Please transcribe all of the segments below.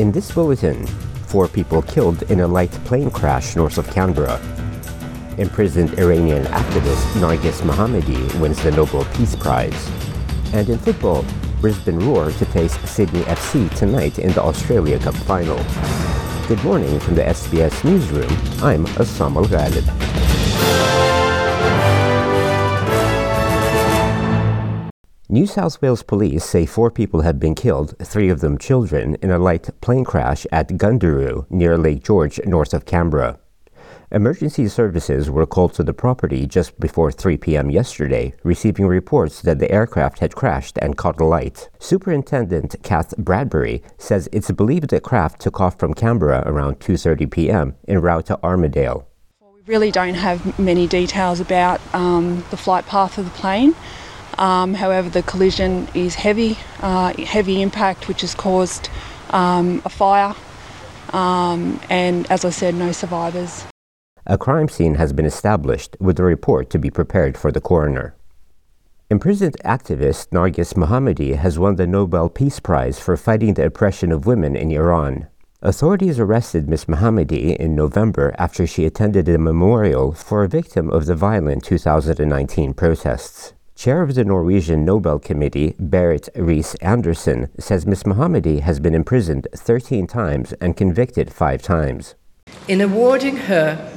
In this bulletin, four people killed in a light plane crash north of Canberra. Imprisoned Iranian activist Narges Mohammadi wins the Nobel Peace Prize. And in football, Brisbane Roar to face Sydney FC tonight in the Australia Cup final. Good morning from the SBS Newsroom. I'm Essam Al Ghalib. New South Wales police say four people have been killed, three of them children, in a light plane crash at Gundaroo near Lake George, north of Canberra. Emergency services were called to the property just before 3 p.m. yesterday, receiving reports that the aircraft had crashed and caught alight. Superintendent Kath Bradbury says it's believed the craft took off from Canberra around 2:30 p.m. en route to Armidale. We really don't have many details about um, the flight path of the plane. Um, however, the collision is heavy, uh, heavy impact, which has caused um, a fire, um, and as I said, no survivors. A crime scene has been established with a report to be prepared for the coroner. Imprisoned activist Narges Mohammadi has won the Nobel Peace Prize for fighting the oppression of women in Iran. Authorities arrested Ms. Mohammadi in November after she attended a memorial for a victim of the violent 2019 protests. Chair of the Norwegian Nobel Committee, Berit Reiss Andersen, says Ms. Mohammadi has been imprisoned 13 times and convicted five times. In awarding her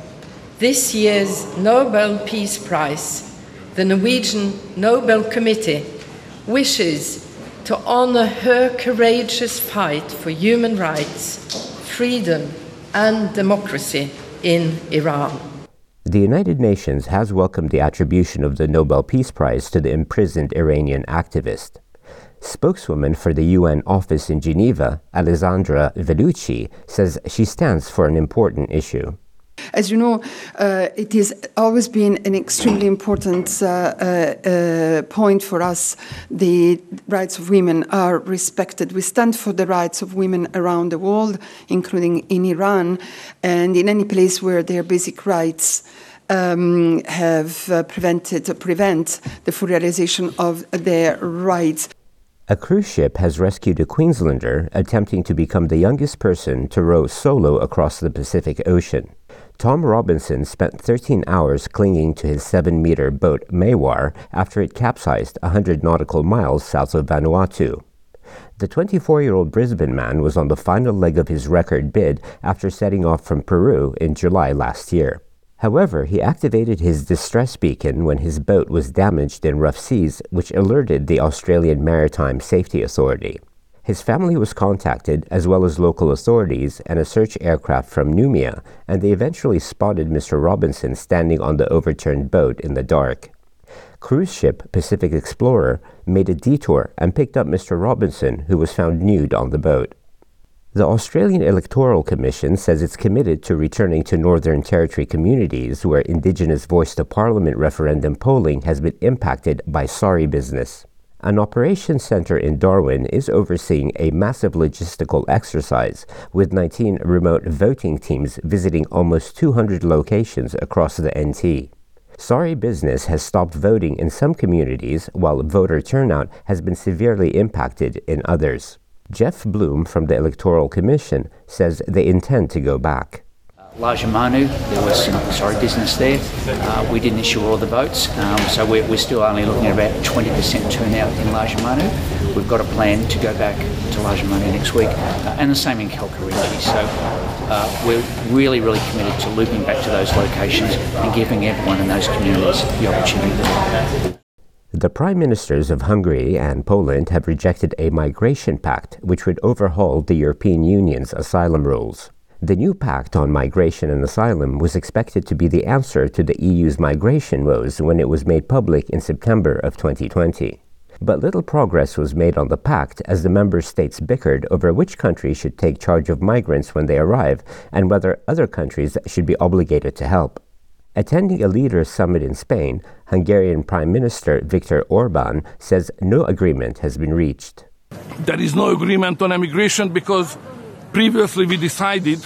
this year's Nobel Peace Prize, the Norwegian Nobel Committee wishes to honor her courageous fight for human rights, freedom, and democracy in Iran. The United Nations has welcomed the attribution of the Nobel Peace Prize to the imprisoned Iranian activist. Spokeswoman for the UN office in Geneva, Alessandra Vellucci, says she stands for an important issue. As you know, uh, it has always been an extremely important uh, uh, point for us. The rights of women are respected. We stand for the rights of women around the world, including in Iran, and in any place where their basic rights um, have uh, prevented prevent the full realization of their rights. A cruise ship has rescued a Queenslander attempting to become the youngest person to row solo across the Pacific Ocean. Tom Robinson spent 13 hours clinging to his 7 meter boat Maiwar after it capsized 100 nautical miles south of Vanuatu. The 24 year old Brisbane man was on the final leg of his record bid after setting off from Peru in July last year. However, he activated his distress beacon when his boat was damaged in rough seas, which alerted the Australian Maritime Safety Authority. His family was contacted, as well as local authorities and a search aircraft from Noumea, and they eventually spotted Mr. Robinson standing on the overturned boat in the dark. Cruise ship Pacific Explorer made a detour and picked up Mr. Robinson, who was found nude on the boat. The Australian Electoral Commission says it's committed to returning to Northern Territory communities where Indigenous voice to Parliament referendum polling has been impacted by sorry business. An operations center in Darwin is overseeing a massive logistical exercise with 19 remote voting teams visiting almost 200 locations across the NT. Sorry Business has stopped voting in some communities while voter turnout has been severely impacted in others. Jeff Bloom from the Electoral Commission says they intend to go back. Lajamanu, there was some sorry business there. Uh, we didn't issue all the votes, um, so we're, we're, still only looking at about 20% turnout in Lajamanu. We've got a plan to go back to Lajamanu next week, uh, and the same in Kalkarindji. So uh, we're really, really committed to looping back to those locations and giving everyone in those communities the opportunity. The prime ministers of Hungary and Poland have rejected a migration pact which would overhaul the European Union's asylum rules. The new pact on migration and asylum was expected to be the answer to the EU's migration woes when it was made public in September of 2020. But little progress was made on the pact as the member states bickered over which country should take charge of migrants when they arrive and whether other countries should be obligated to help. Attending a leaders' summit in Spain, Hungarian Prime Minister Viktor Orban says no agreement has been reached. There is no agreement on immigration because Previously, we decided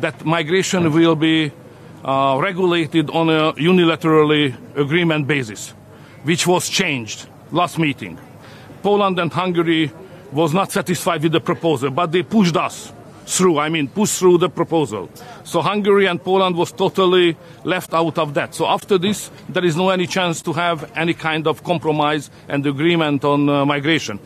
that migration will be uh, regulated on a unilaterally agreement basis, which was changed last meeting. Poland and Hungary was not satisfied with the proposal, but they pushed us through, I mean, push through the proposal. So Hungary and Poland was totally left out of that. So after this, there is no any chance to have any kind of compromise and agreement on uh, migration.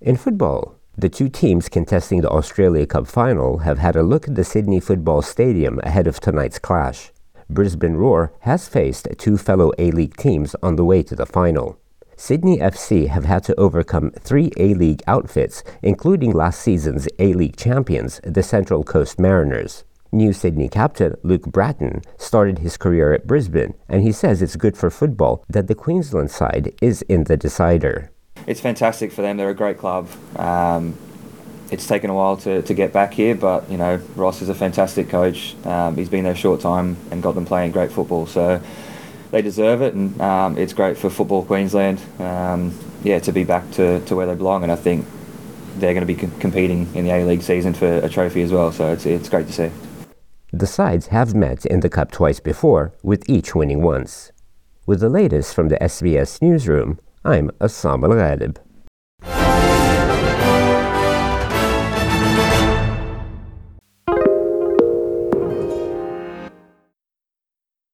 In football, the two teams contesting the Australia Cup final have had a look at the Sydney Football Stadium ahead of tonight's clash. Brisbane Roar has faced two fellow A-League teams on the way to the final. Sydney FC have had to overcome three A-League outfits, including last season's A-League champions, the Central Coast Mariners. New Sydney captain Luke Brattan started his career at Brisbane, and he says it's good for football that the Queensland side is in the decider. It's fantastic for them. They're a great club. Um, it's taken a while to, to get back here, but you know Ross is a fantastic coach. Um, he's been there a short time and got them playing great football. So they deserve it, and um, it's great for football Queensland. Um, yeah, to be back to, to where they belong, and I think they're going to be competing in the A League season for a trophy as well. So it's it's great to see. The sides have met in the Cup twice before, with each winning once. With the latest from the SBS newsroom, I'm Essam Al Ghalib.